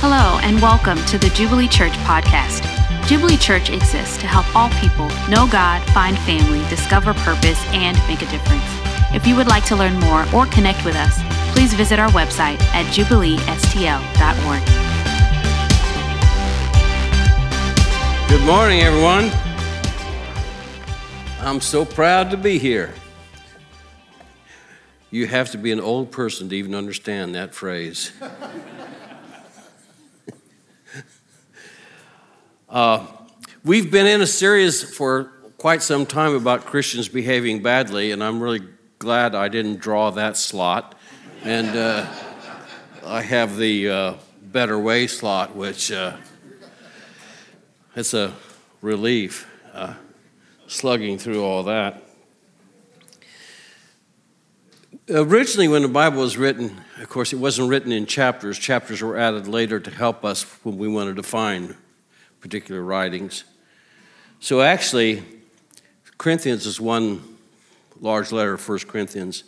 Hello, and welcome to the Jubilee Church podcast. Jubilee Church exists to help all people know God, find family, discover purpose, and make a difference. If you would like to learn more or connect with us, please visit our website at jubileestl.org. Good morning, everyone. I'm so proud to be here. You have to be an old person to even understand that phrase. Uh, we've been in a series for quite some time about Christians behaving badly, and I'm really glad I didn't draw that slot. And uh, I have the uh, better way slot, which uh, it's a relief uh, slugging through all that. Originally, when the Bible was written, of course, it wasn't written in chapters. Chapters were added later to help us when we wanted to find particular writings. So, actually, Corinthians is one large letter, 1 Corinthians.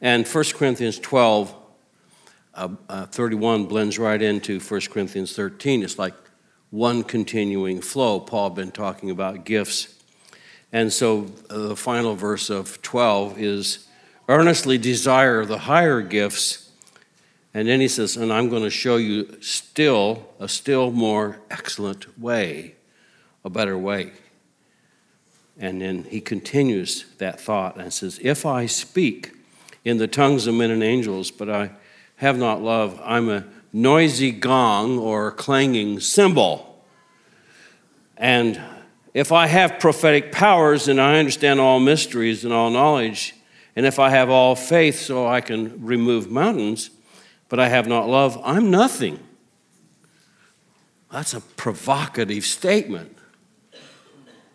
And 1 Corinthians 12, uh, uh, 31 blends right into 1 Corinthians 13. It's like one continuing flow. Paul been talking about gifts. And so uh, the final verse of 12 is earnestly desire the higher gifts. And then he says, and I'm going to show you still a still more excellent way, a better way. And then he continues that thought and says, If I speak in the tongues of men and angels, but I have not love, I'm a noisy gong or clanging cymbal. And if I have prophetic powers and I understand all mysteries and all knowledge, and if I have all faith so I can remove mountains, but I have not love, I'm nothing. That's a provocative statement.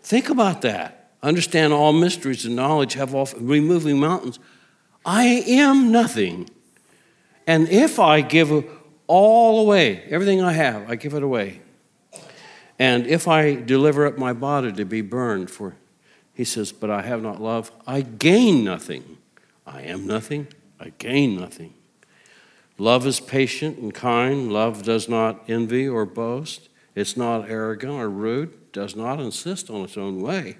Think about that. Understand all mysteries and knowledge, have all removing mountains. I am nothing. And if I give all away, everything I have, I give it away. And if I deliver up my body to be burned for he says, But I have not love, I gain nothing. I am nothing, I gain nothing. Love is patient and kind. Love does not envy or boast. It's not arrogant or rude, does not insist on its own way.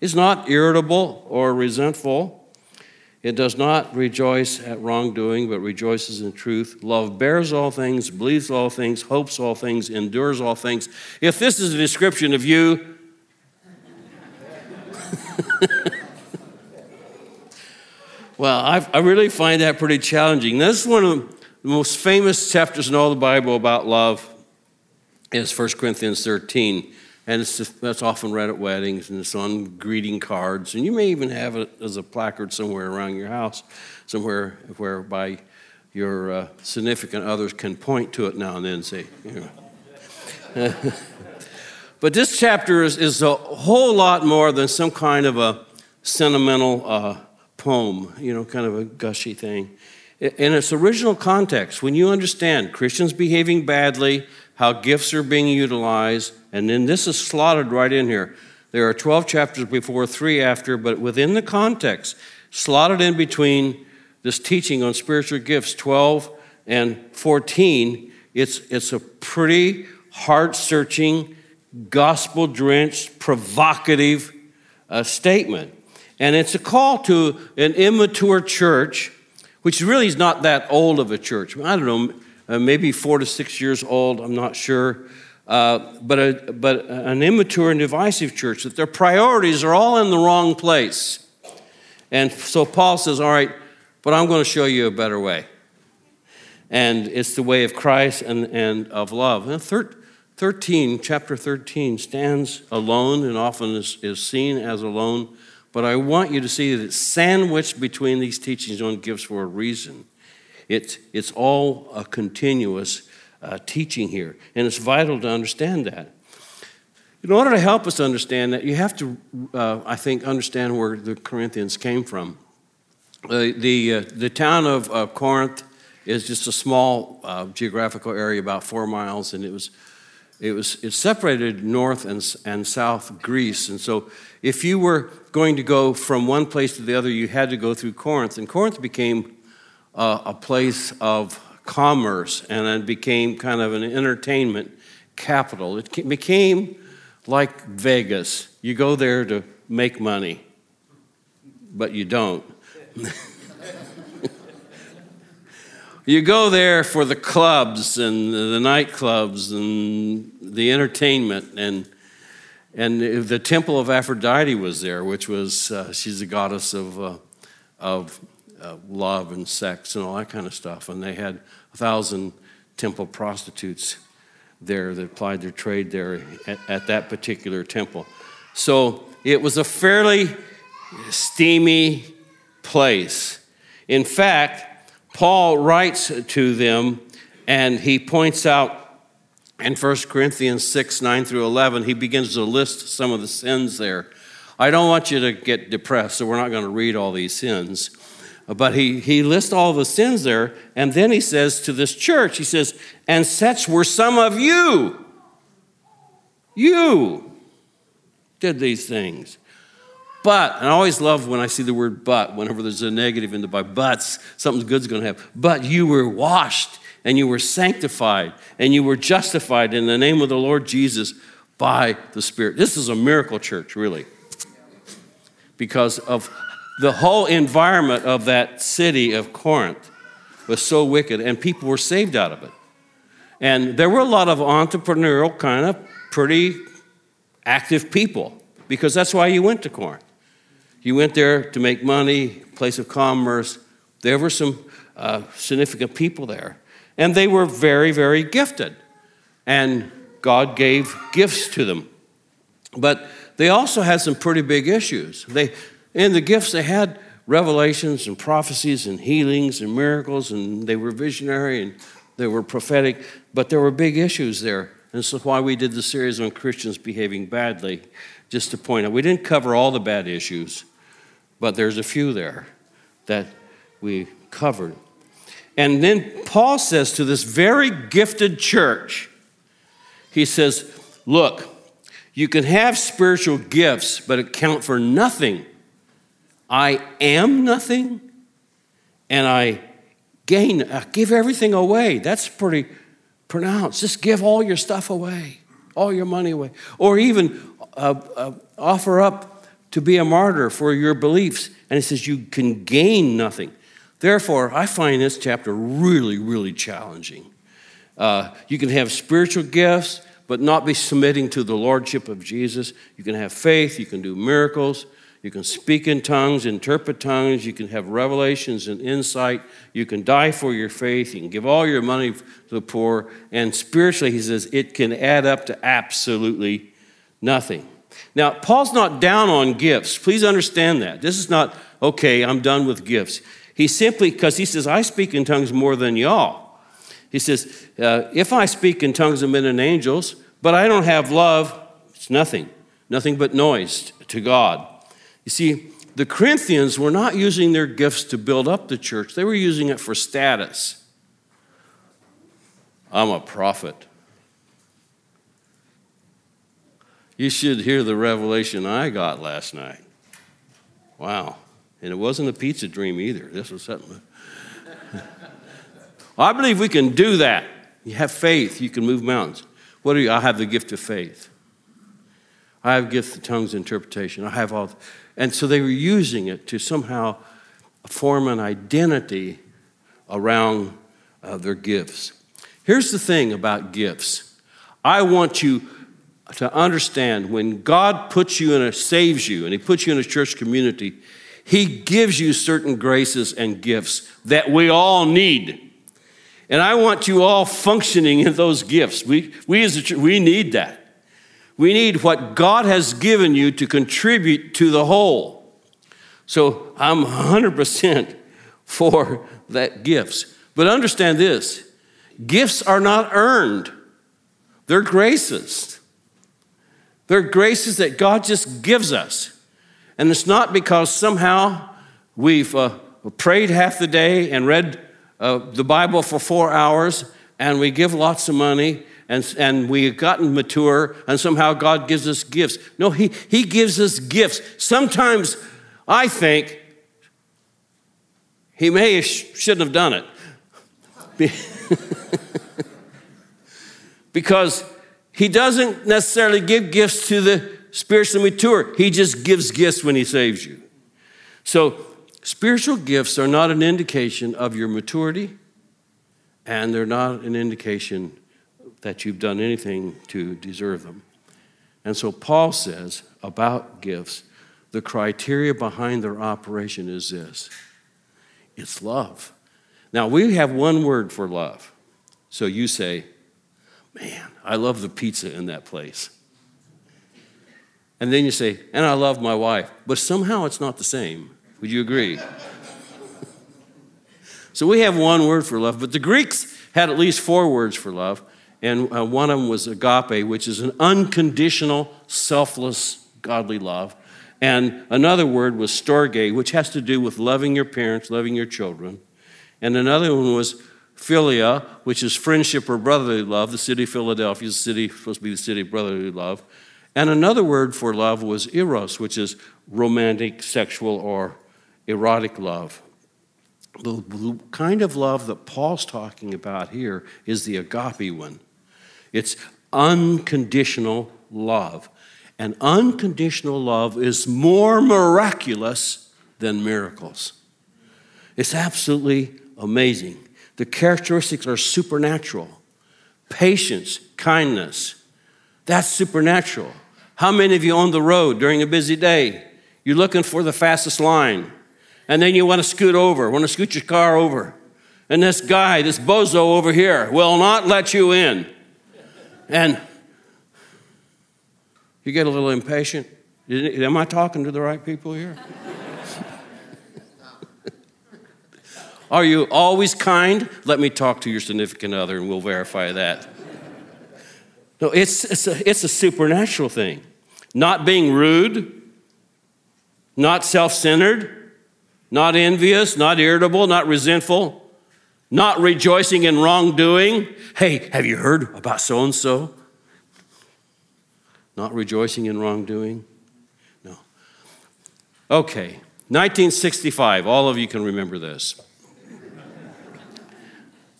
It's not irritable or resentful. It does not rejoice at wrongdoing, but rejoices in truth. Love bears all things, believes all things, hopes all things, endures all things. If this is a description of you, well, I've, i really find that pretty challenging. This is one of the most famous chapters in all the Bible about love is 1 Corinthians 13. And just, that's often read at weddings and it's on greeting cards. And you may even have it as a placard somewhere around your house, somewhere whereby your uh, significant others can point to it now and then and say, you know. But this chapter is, is a whole lot more than some kind of a sentimental uh, poem, you know, kind of a gushy thing. In its original context, when you understand Christians behaving badly, how gifts are being utilized, and then this is slotted right in here. There are 12 chapters before, three after, but within the context, slotted in between this teaching on spiritual gifts, 12 and 14, it's, it's a pretty heart searching, gospel drenched, provocative uh, statement. And it's a call to an immature church, which really is not that old of a church. I don't know, uh, maybe four to six years old, I'm not sure. Uh, but, a, but an immature and divisive church, that their priorities are all in the wrong place. And so Paul says, All right, but I'm going to show you a better way. And it's the way of Christ and, and of love. And third, 13, chapter 13, stands alone and often is, is seen as alone, but I want you to see that it's sandwiched between these teachings on gifts for a reason. It's, it's all a continuous uh, teaching here, and it's vital to understand that. In order to help us understand that, you have to, uh, I think, understand where the Corinthians came from. Uh, the, uh, the town of uh, Corinth is just a small uh, geographical area, about four miles, and it was it was it separated north and, and south Greece. And so if you were going to go from one place to the other, you had to go through Corinth. And Corinth became uh, a place of commerce and then became kind of an entertainment capital. It became like Vegas. You go there to make money, but you don't. you go there for the clubs and the nightclubs and the entertainment and and the temple of Aphrodite was there, which was uh, she's a goddess of uh, of uh, love and sex and all that kind of stuff. And they had a thousand temple prostitutes there that applied their trade there at, at that particular temple. So it was a fairly steamy place. In fact, Paul writes to them and he points out in 1 Corinthians 6 9 through 11, he begins to list some of the sins there. I don't want you to get depressed, so we're not going to read all these sins. But he, he lists all the sins there, and then he says to this church, he says, And such were some of you. You did these things. But, and I always love when I see the word but, whenever there's a negative in the Bible, buts, something good's gonna happen. But you were washed, and you were sanctified, and you were justified in the name of the Lord Jesus by the Spirit. This is a miracle church, really, because of the whole environment of that city of Corinth was so wicked, and people were saved out of it. And there were a lot of entrepreneurial, kind of pretty active people, because that's why you went to Corinth. You went there to make money, place of commerce. There were some uh, significant people there. And they were very, very gifted. And God gave gifts to them. But they also had some pretty big issues. They, in the gifts, they had revelations and prophecies and healings and miracles, and they were visionary and they were prophetic, but there were big issues there. And this is why we did the series on Christians behaving badly, just to point out. We didn't cover all the bad issues, but there's a few there that we covered. And then Paul says to this very gifted church, he says, Look, you can have spiritual gifts, but account for nothing I am nothing and I gain, I give everything away. That's pretty pronounced. Just give all your stuff away, all your money away. Or even uh, uh, offer up to be a martyr for your beliefs. And it says you can gain nothing. Therefore, I find this chapter really, really challenging. Uh, you can have spiritual gifts, but not be submitting to the lordship of Jesus. You can have faith, you can do miracles, you can speak in tongues, interpret tongues. You can have revelations and insight. You can die for your faith. You can give all your money to the poor. And spiritually, he says, it can add up to absolutely nothing. Now, Paul's not down on gifts. Please understand that. This is not, okay, I'm done with gifts. He simply, because he says, I speak in tongues more than y'all. He says, uh, if I speak in tongues of men and angels, but I don't have love, it's nothing. Nothing but noise to God. You see, the Corinthians were not using their gifts to build up the church, they were using it for status. I'm a prophet. You should hear the revelation I got last night. Wow. And it wasn't a pizza dream either. This was something. I believe we can do that. You have faith, you can move mountains. What do you? I have the gift of faith. I have gift of tongues interpretation. I have all. And so they were using it to somehow form an identity around uh, their gifts. Here's the thing about gifts I want you to understand when God puts you in a, saves you, and He puts you in a church community, He gives you certain graces and gifts that we all need. And I want you all functioning in those gifts. We, we as a church, we need that. We need what God has given you to contribute to the whole. So I'm 100% for that gifts. But understand this gifts are not earned, they're graces. They're graces that God just gives us. And it's not because somehow we've uh, prayed half the day and read uh, the Bible for four hours and we give lots of money and, and we've gotten mature and somehow God gives us gifts. No, he, he gives us gifts. Sometimes I think He may shouldn't have done it. because he doesn't necessarily give gifts to the spiritually mature, he just gives gifts when he saves you. So, spiritual gifts are not an indication of your maturity, and they're not an indication that you've done anything to deserve them. And so, Paul says about gifts the criteria behind their operation is this it's love. Now, we have one word for love. So you say, Man, I love the pizza in that place. And then you say, And I love my wife. But somehow it's not the same. Would you agree? so we have one word for love, but the Greeks had at least four words for love. And uh, one of them was agape, which is an unconditional, selfless, godly love. And another word was storge, which has to do with loving your parents, loving your children. And another one was philia, which is friendship or brotherly love. The city of Philadelphia is city, supposed to be the city of brotherly love. And another word for love was eros, which is romantic, sexual, or erotic love. The kind of love that Paul's talking about here is the agape one. It's unconditional love. And unconditional love is more miraculous than miracles. It's absolutely amazing. The characteristics are supernatural patience, kindness. That's supernatural. How many of you on the road during a busy day? You're looking for the fastest line, and then you want to scoot over, want to scoot your car over. And this guy, this bozo over here, will not let you in. And you get a little impatient. Am I talking to the right people here? Are you always kind? Let me talk to your significant other and we'll verify that. No, it's, it's, a, it's a supernatural thing. Not being rude, not self centered, not envious, not irritable, not resentful, not rejoicing in wrongdoing. Hey, have you heard about so and so? Not rejoicing in wrongdoing? No. Okay, 1965, all of you can remember this.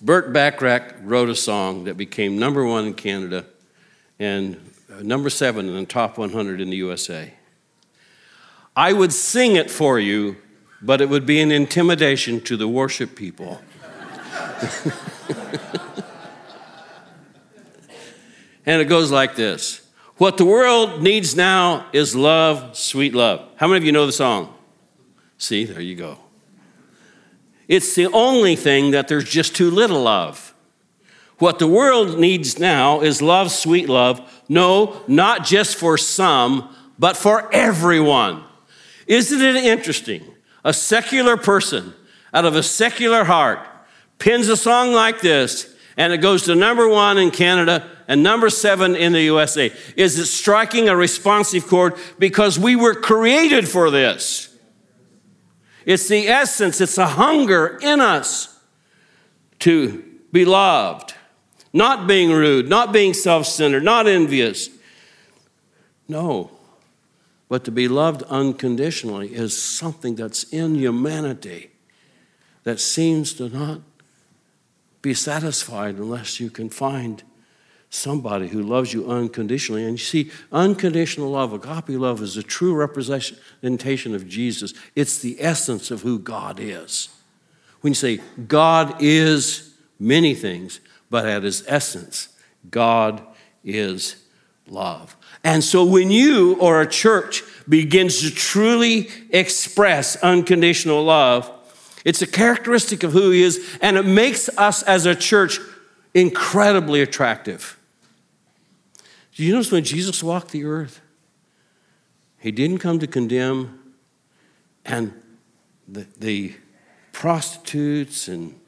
Burt Bacharach wrote a song that became number one in Canada and uh, number seven in the top 100 in the USA. I would sing it for you, but it would be an intimidation to the worship people. and it goes like this What the world needs now is love, sweet love. How many of you know the song? See, there you go. It's the only thing that there's just too little of. What the world needs now is love, sweet love. No, not just for some, but for everyone. Isn't it interesting? A secular person out of a secular heart pins a song like this, and it goes to number one in Canada and number seven in the USA. Is it striking a responsive chord? Because we were created for this. It's the essence, it's a hunger in us to be loved, not being rude, not being self centered, not envious. No. But to be loved unconditionally is something that's in humanity that seems to not be satisfied unless you can find somebody who loves you unconditionally. And you see, unconditional love, agape love, is a true representation of Jesus. It's the essence of who God is. When you say God is many things, but at his essence, God is love. And so when you or a church begins to truly express unconditional love, it's a characteristic of who he is, and it makes us as a church incredibly attractive. Do you notice when Jesus walked the earth? He didn't come to condemn, and the, the prostitutes and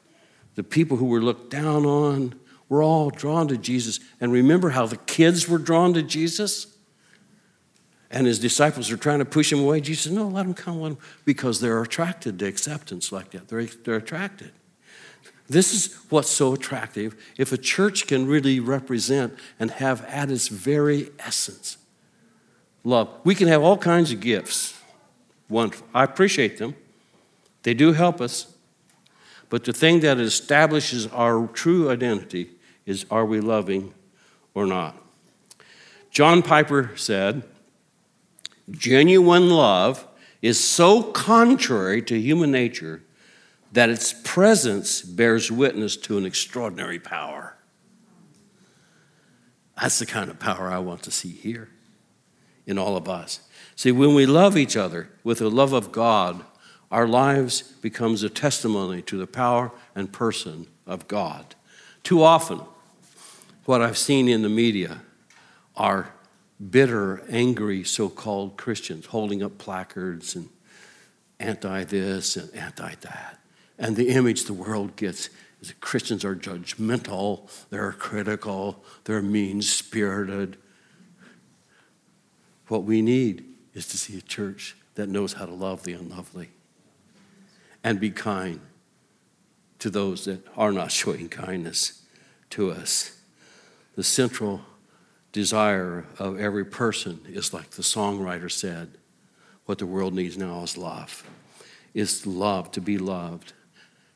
the people who were looked down on were all drawn to Jesus. And remember how the kids were drawn to Jesus? And his disciples are trying to push him away. Jesus said, No, let them come, let them, because they're attracted to acceptance like that. They're, they're attracted. This is what's so attractive. If a church can really represent and have at its very essence love, we can have all kinds of gifts. One, I appreciate them, they do help us. But the thing that establishes our true identity is are we loving or not? John Piper said, genuine love is so contrary to human nature that its presence bears witness to an extraordinary power. That's the kind of power I want to see here in all of us. See, when we love each other with the love of God, our lives becomes a testimony to the power and person of God. Too often, what I've seen in the media are bitter, angry so called Christians holding up placards and anti this and anti that. And the image the world gets is that Christians are judgmental, they're critical, they're mean spirited. What we need is to see a church that knows how to love the unlovely and be kind to those that are not showing kindness to us. The central desire of every person is like the songwriter said what the world needs now is love, is love, to be loved.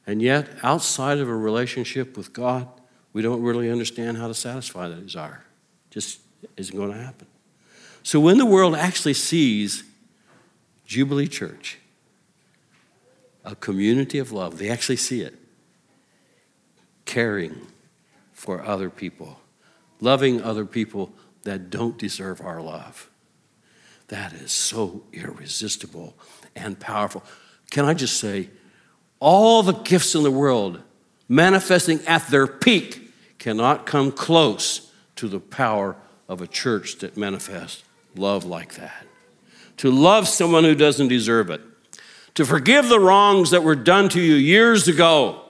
And yet, outside of a relationship with God, we don't really understand how to satisfy that desire. Just isn't going to happen. So when the world actually sees Jubilee Church, a community of love, they actually see it, caring for other people, loving other people that don't deserve our love. That is so irresistible and powerful. Can I just say, all the gifts in the world manifesting at their peak cannot come close to the power of a church that manifests love like that. To love someone who doesn't deserve it, to forgive the wrongs that were done to you years ago,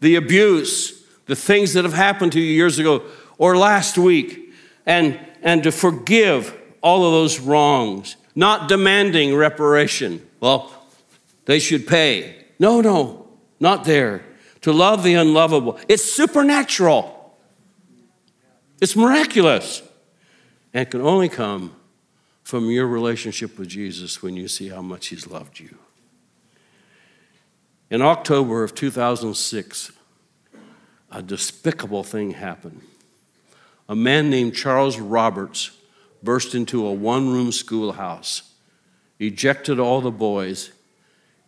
the abuse, the things that have happened to you years ago or last week, and, and to forgive all of those wrongs, not demanding reparation. Well, they should pay. No, no, not there. To love the unlovable. It's supernatural, it's miraculous, and can only come from your relationship with Jesus when you see how much He's loved you. In October of 2006, a despicable thing happened. A man named Charles Roberts burst into a one room schoolhouse, ejected all the boys,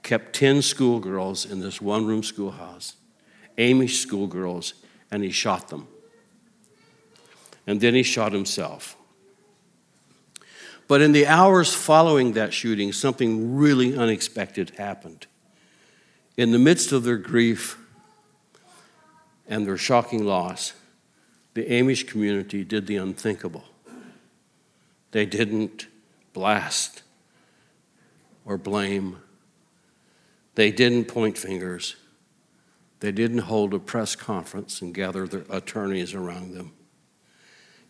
kept 10 schoolgirls in this one room schoolhouse, Amish schoolgirls, and he shot them. And then he shot himself. But in the hours following that shooting, something really unexpected happened. In the midst of their grief and their shocking loss, the Amish community did the unthinkable. They didn't blast or blame, they didn't point fingers. They didn't hold a press conference and gather their attorneys around them.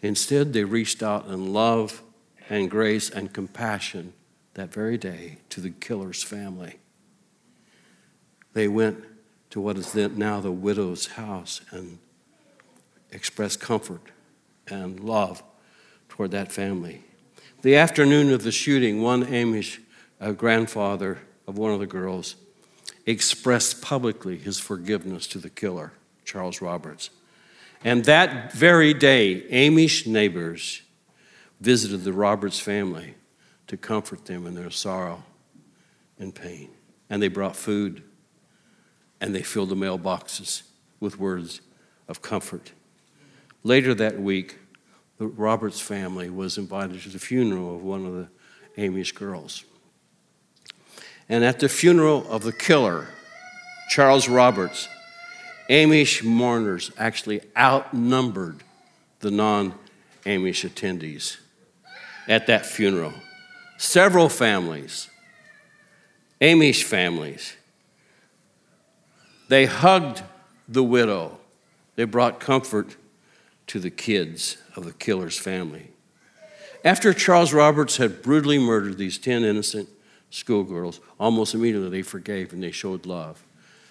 Instead, they reached out in love and grace and compassion that very day to the killer's family. They went to what is now the widow's house and expressed comfort and love toward that family. The afternoon of the shooting, one Amish grandfather of one of the girls expressed publicly his forgiveness to the killer, Charles Roberts. And that very day, Amish neighbors visited the Roberts family to comfort them in their sorrow and pain. And they brought food and they filled the mailboxes with words of comfort. Later that week, the Roberts family was invited to the funeral of one of the Amish girls. And at the funeral of the killer, Charles Roberts, Amish mourners actually outnumbered the non Amish attendees at that funeral. Several families, Amish families, they hugged the widow. They brought comfort to the kids of the killer's family. After Charles Roberts had brutally murdered these 10 innocent schoolgirls, almost immediately they forgave and they showed love.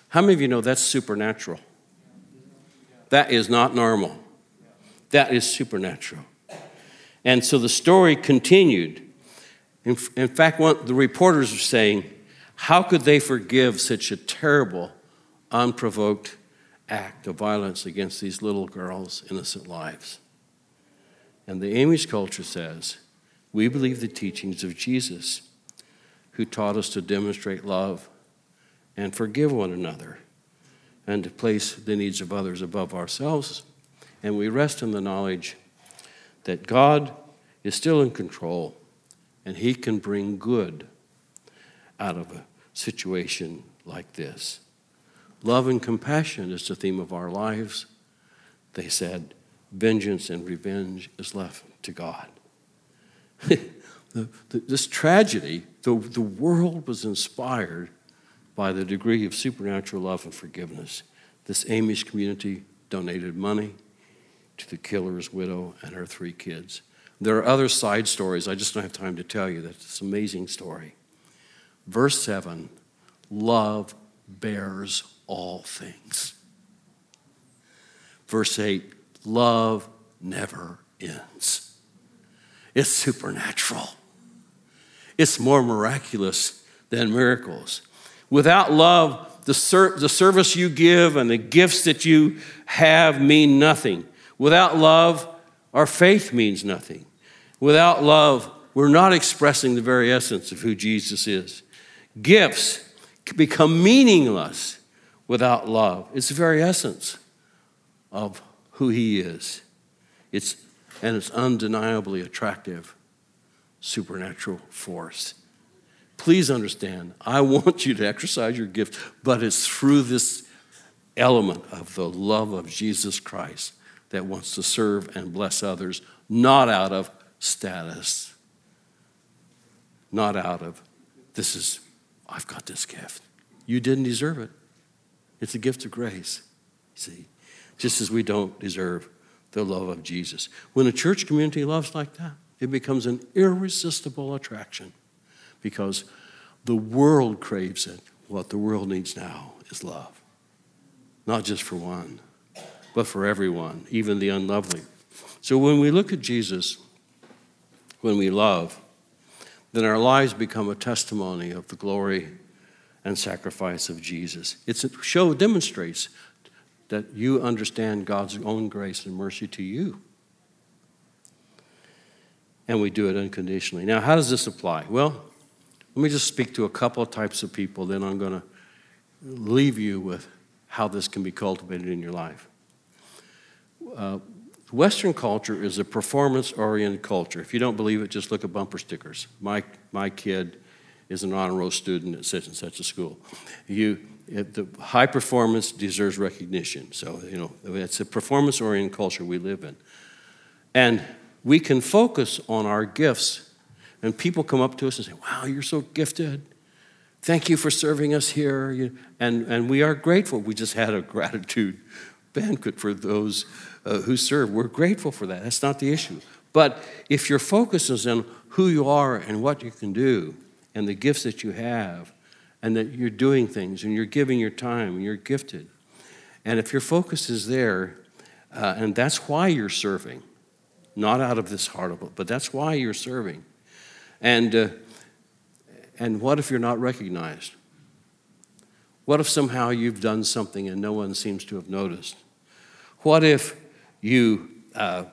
How many of you know that's supernatural? That is not normal. That is supernatural. And so the story continued. In, in fact, one, the reporters were saying, How could they forgive such a terrible, unprovoked act of violence against these little girls' innocent lives. And the Amish culture says, we believe the teachings of Jesus, who taught us to demonstrate love and forgive one another and to place the needs of others above ourselves. And we rest in the knowledge that God is still in control and He can bring good out of a situation like this. Love and compassion is the theme of our lives. They said, vengeance and revenge is left to God. this tragedy, the, the world was inspired by the degree of supernatural love and forgiveness. This Amish community donated money to the killer's widow and her three kids. There are other side stories. I just don't have time to tell you. That's an amazing story. Verse 7 love bears all things. Verse 8 love never ends. It's supernatural, it's more miraculous than miracles. Without love, the, ser- the service you give and the gifts that you have mean nothing. Without love, our faith means nothing. Without love, we're not expressing the very essence of who Jesus is. Gifts become meaningless without love. It's the very essence of who he is. It's, and it's undeniably attractive supernatural force. Please understand, I want you to exercise your gift, but it's through this element of the love of Jesus Christ that wants to serve and bless others, not out of status, not out of, this is, I've got this gift. You didn't deserve it. It's a gift of grace, see, just as we don't deserve the love of Jesus. When a church community loves like that, it becomes an irresistible attraction because the world craves it. What the world needs now is love, not just for one, but for everyone, even the unlovely. So when we look at Jesus, when we love, then our lives become a testimony of the glory and sacrifice of Jesus. It's a show demonstrates that you understand God's own grace and mercy to you. And we do it unconditionally. Now, how does this apply? Well, let me just speak to a couple of types of people, then I'm going to leave you with how this can be cultivated in your life. Uh, Western culture is a performance oriented culture. If you don't believe it, just look at bumper stickers. My, my kid is an honor roll student at such and such a school. You, the high performance deserves recognition. So, you know, it's a performance oriented culture we live in. And we can focus on our gifts, and people come up to us and say, Wow, you're so gifted. Thank you for serving us here. And, and we are grateful. We just had a gratitude banquet for those uh, who serve. We're grateful for that. That's not the issue. But if your focus is on who you are and what you can do and the gifts that you have, and that you're doing things and you're giving your time and you're gifted, and if your focus is there, uh, and that's why you're serving, not out of this heart of it, but that's why you're serving. And, uh, and what if you're not recognized? What if somehow you've done something and no one seems to have noticed? What if you uh,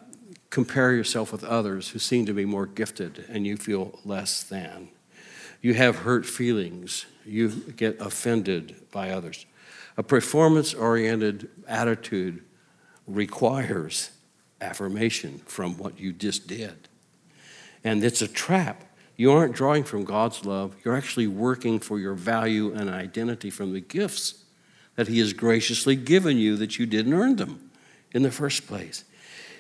compare yourself with others who seem to be more gifted and you feel less than? You have hurt feelings, you get offended by others. A performance oriented attitude requires affirmation from what you just did. And it's a trap. You aren't drawing from God's love, you're actually working for your value and identity from the gifts that He has graciously given you that you didn't earn them in the first place?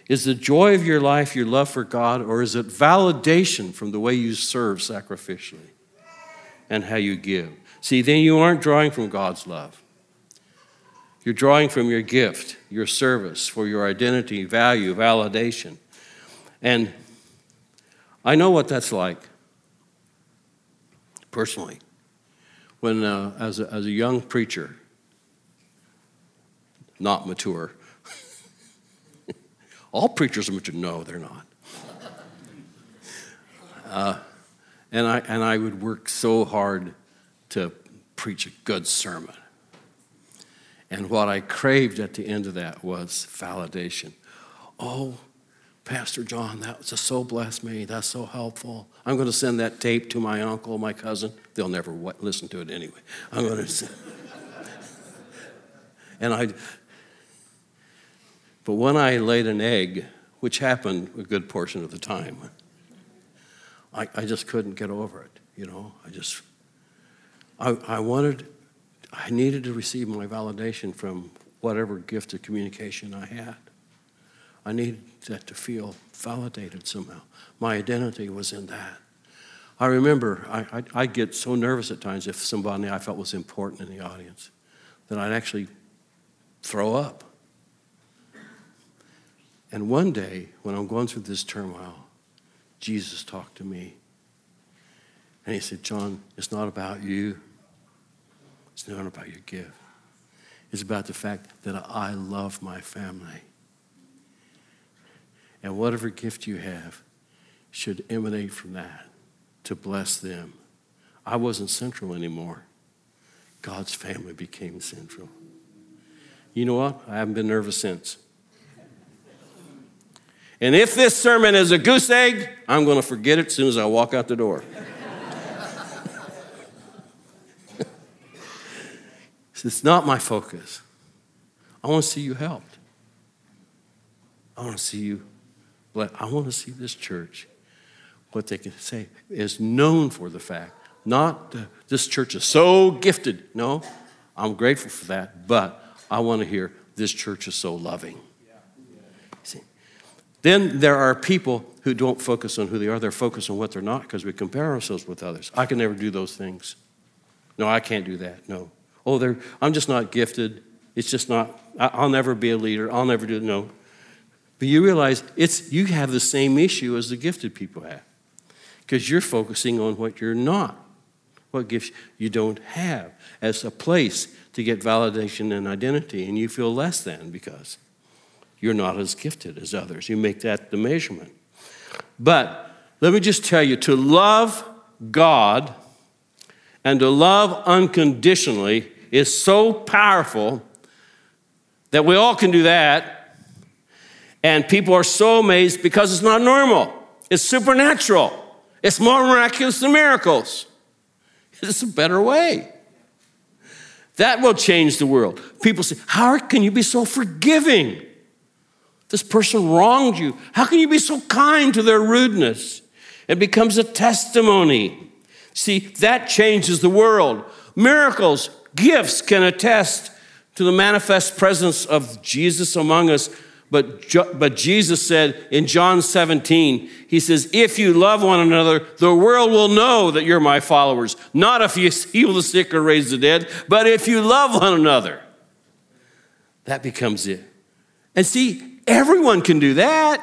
Is the joy of your life your love for God, or is it validation from the way you serve sacrificially and how you give? See, then you aren't drawing from God's love. You're drawing from your gift, your service, for your identity, value, validation. And I know what that's like personally. When, uh, as, a, as a young preacher, not mature, all preachers are mature. No, they're not. Uh, and, I, and I would work so hard to preach a good sermon. And what I craved at the end of that was validation. Oh, Pastor John, that was so blessed me. That's so helpful. I'm going to send that tape to my uncle, my cousin. They'll never listen to it anyway. I'm going to send. and I, but when I laid an egg, which happened a good portion of the time, I, I just couldn't get over it. You know, I just, I, I wanted, I needed to receive my validation from whatever gift of communication I had. I needed that to feel validated somehow. My identity was in that. I remember I, I, I'd get so nervous at times if somebody I felt was important in the audience that I'd actually throw up. And one day, when I'm going through this turmoil, Jesus talked to me. And he said, John, it's not about you. It's not about your gift. It's about the fact that I love my family. And whatever gift you have should emanate from that to bless them. I wasn't central anymore. God's family became central. You know what? I haven't been nervous since. And if this sermon is a goose egg, I'm going to forget it as soon as I walk out the door. It's not my focus. I want to see you helped. I want to see you blessed. I want to see this church, what they can say, is known for the fact, not this church is so gifted. No, I'm grateful for that, but I want to hear this church is so loving. See? Then there are people who don't focus on who they are, they're focused on what they're not because we compare ourselves with others. I can never do those things. No, I can't do that. No. Oh, I'm just not gifted. It's just not, I'll never be a leader. I'll never do it. No. But you realize it's, you have the same issue as the gifted people have because you're focusing on what you're not, what gifts you don't have as a place to get validation and identity, and you feel less than because you're not as gifted as others. You make that the measurement. But let me just tell you to love God and to love unconditionally is so powerful that we all can do that. And people are so amazed because it's not normal, it's supernatural, it's more miraculous than miracles. It's a better way. That will change the world. People say, How can you be so forgiving? This person wronged you. How can you be so kind to their rudeness? It becomes a testimony. See, that changes the world. Miracles, gifts can attest to the manifest presence of Jesus among us. But, but Jesus said in John 17, He says, If you love one another, the world will know that you're my followers. Not if you heal the sick or raise the dead, but if you love one another. That becomes it. And see, Everyone can do that.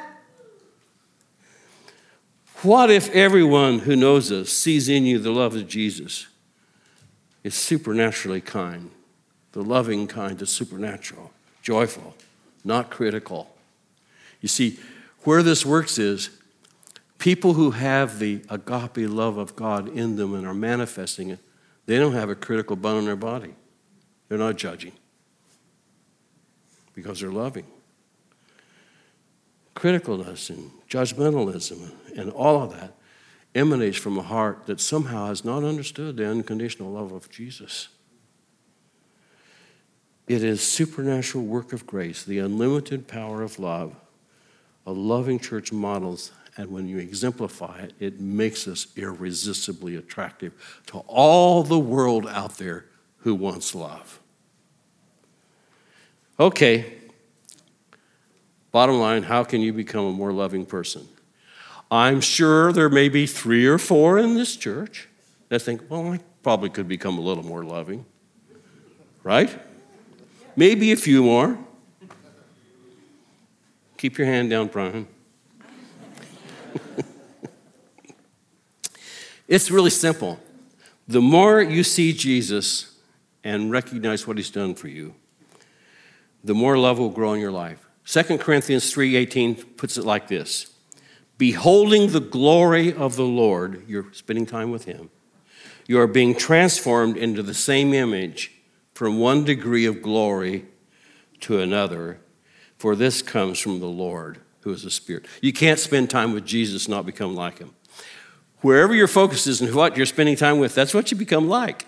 What if everyone who knows us sees in you the love of Jesus? Is supernaturally kind. The loving kind is supernatural, joyful, not critical. You see, where this works is people who have the agape love of God in them and are manifesting it, they don't have a critical bone in their body. They're not judging because they're loving criticalness and judgmentalism and all of that emanates from a heart that somehow has not understood the unconditional love of Jesus. It is supernatural work of grace, the unlimited power of love. A loving church models, and when you exemplify it, it makes us irresistibly attractive to all the world out there who wants love. Okay, Bottom line, how can you become a more loving person? I'm sure there may be three or four in this church that think, well, I probably could become a little more loving. Right? Maybe a few more. Keep your hand down, Brian. it's really simple. The more you see Jesus and recognize what he's done for you, the more love will grow in your life. 2 Corinthians 3:18 puts it like this. Beholding the glory of the Lord, you're spending time with him. You are being transformed into the same image from one degree of glory to another, for this comes from the Lord, who is the Spirit. You can't spend time with Jesus not become like him. Wherever your focus is and what you're spending time with, that's what you become like.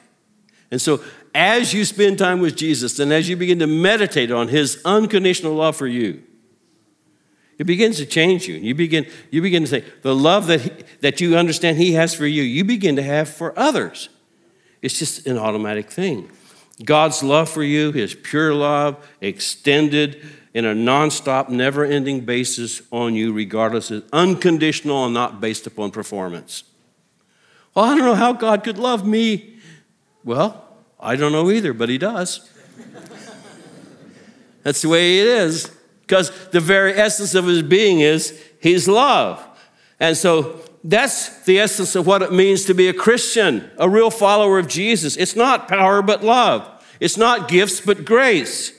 And so, as you spend time with Jesus and as you begin to meditate on his unconditional love for you, it begins to change you. You begin, you begin to say, the love that, he, that you understand He has for you, you begin to have for others. It's just an automatic thing. God's love for you, His pure love, extended in a nonstop, never ending basis on you, regardless, is unconditional and not based upon performance. Well, I don't know how God could love me. Well, I don't know either, but He does. That's the way it is because the very essence of his being is his love. And so that's the essence of what it means to be a Christian, a real follower of Jesus. It's not power, but love. It's not gifts, but grace.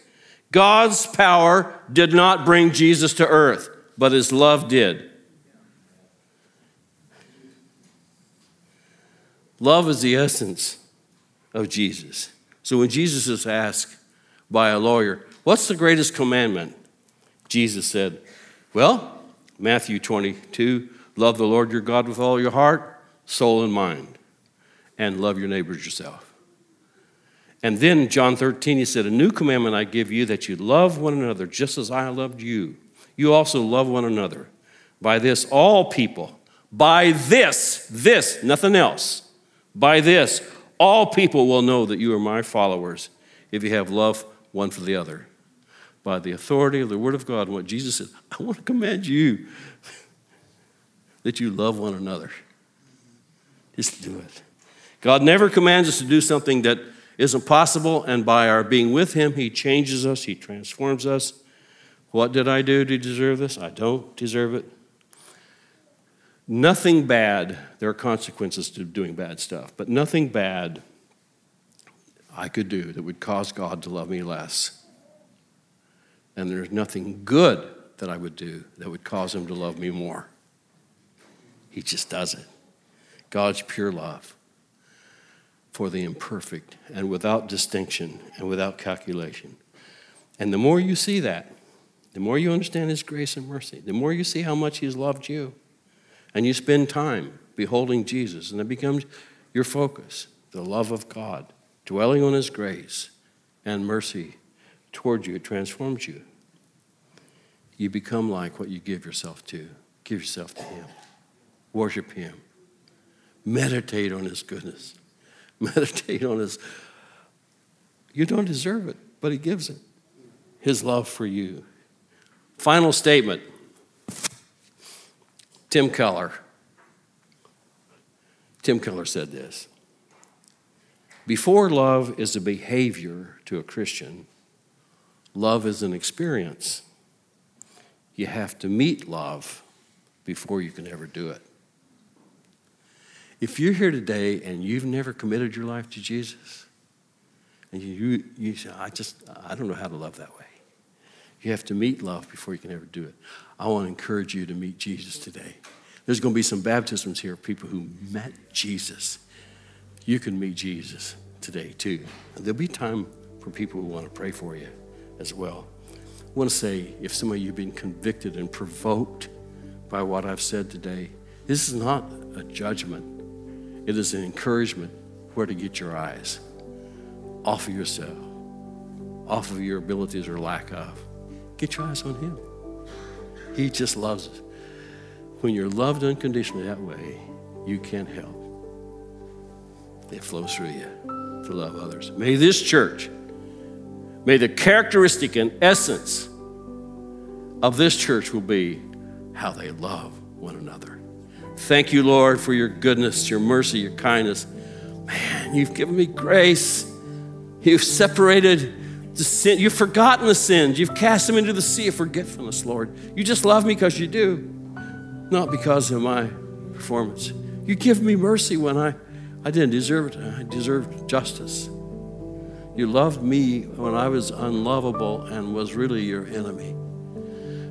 God's power did not bring Jesus to earth, but his love did. Love is the essence of Jesus. So when Jesus is asked by a lawyer, What's the greatest commandment? Jesus said, Well, Matthew 22, love the Lord your God with all your heart, soul, and mind, and love your neighbors yourself. And then John 13, he said, A new commandment I give you that you love one another just as I loved you. You also love one another. By this, all people, by this, this, nothing else, by this, all people will know that you are my followers if you have love one for the other by the authority of the Word of God what Jesus said, I want to command you that you love one another. Just do it. God never commands us to do something that isn't possible, and by our being with Him, He changes us, He transforms us. What did I do to deserve this? I don't deserve it. Nothing bad, there are consequences to doing bad stuff, but nothing bad I could do that would cause God to love me less. And there's nothing good that I would do that would cause him to love me more. He just does it. God's pure love for the imperfect and without distinction and without calculation. And the more you see that, the more you understand His grace and mercy, the more you see how much He's loved you, and you spend time beholding Jesus, and it becomes your focus the love of God, dwelling on His grace and mercy toward you, it transforms you. You become like what you give yourself to. Give yourself to Him. Worship Him. Meditate on His goodness. Meditate on His. You don't deserve it, but He gives it. His love for you. Final statement Tim Keller. Tim Keller said this Before love is a behavior to a Christian, Love is an experience. You have to meet love before you can ever do it. If you're here today and you've never committed your life to Jesus, and you, you say, I just, I don't know how to love that way. You have to meet love before you can ever do it. I want to encourage you to meet Jesus today. There's going to be some baptisms here of people who met Jesus. You can meet Jesus today, too. There'll be time for people who want to pray for you as well. I want to say if some of you have been convicted and provoked by what I've said today, this is not a judgment, it is an encouragement where to get your eyes off of yourself, off of your abilities or lack of. Get your eyes on Him. He just loves us. When you're loved unconditionally that way, you can't help. It flows through you to love others. May this church May the characteristic and essence of this church will be how they love one another. Thank you, Lord, for your goodness, your mercy, your kindness. Man, you've given me grace. You've separated the sin. You've forgotten the sins. You've cast them into the sea of forgetfulness, Lord. You just love me because you do, not because of my performance. You give me mercy when I, I didn't deserve it. I deserved justice. You loved me when I was unlovable and was really your enemy.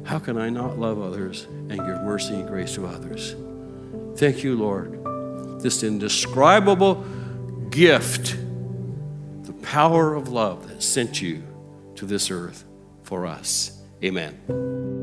How can I not love others and give mercy and grace to others? Thank you, Lord. This indescribable gift, the power of love that sent you to this earth for us. Amen.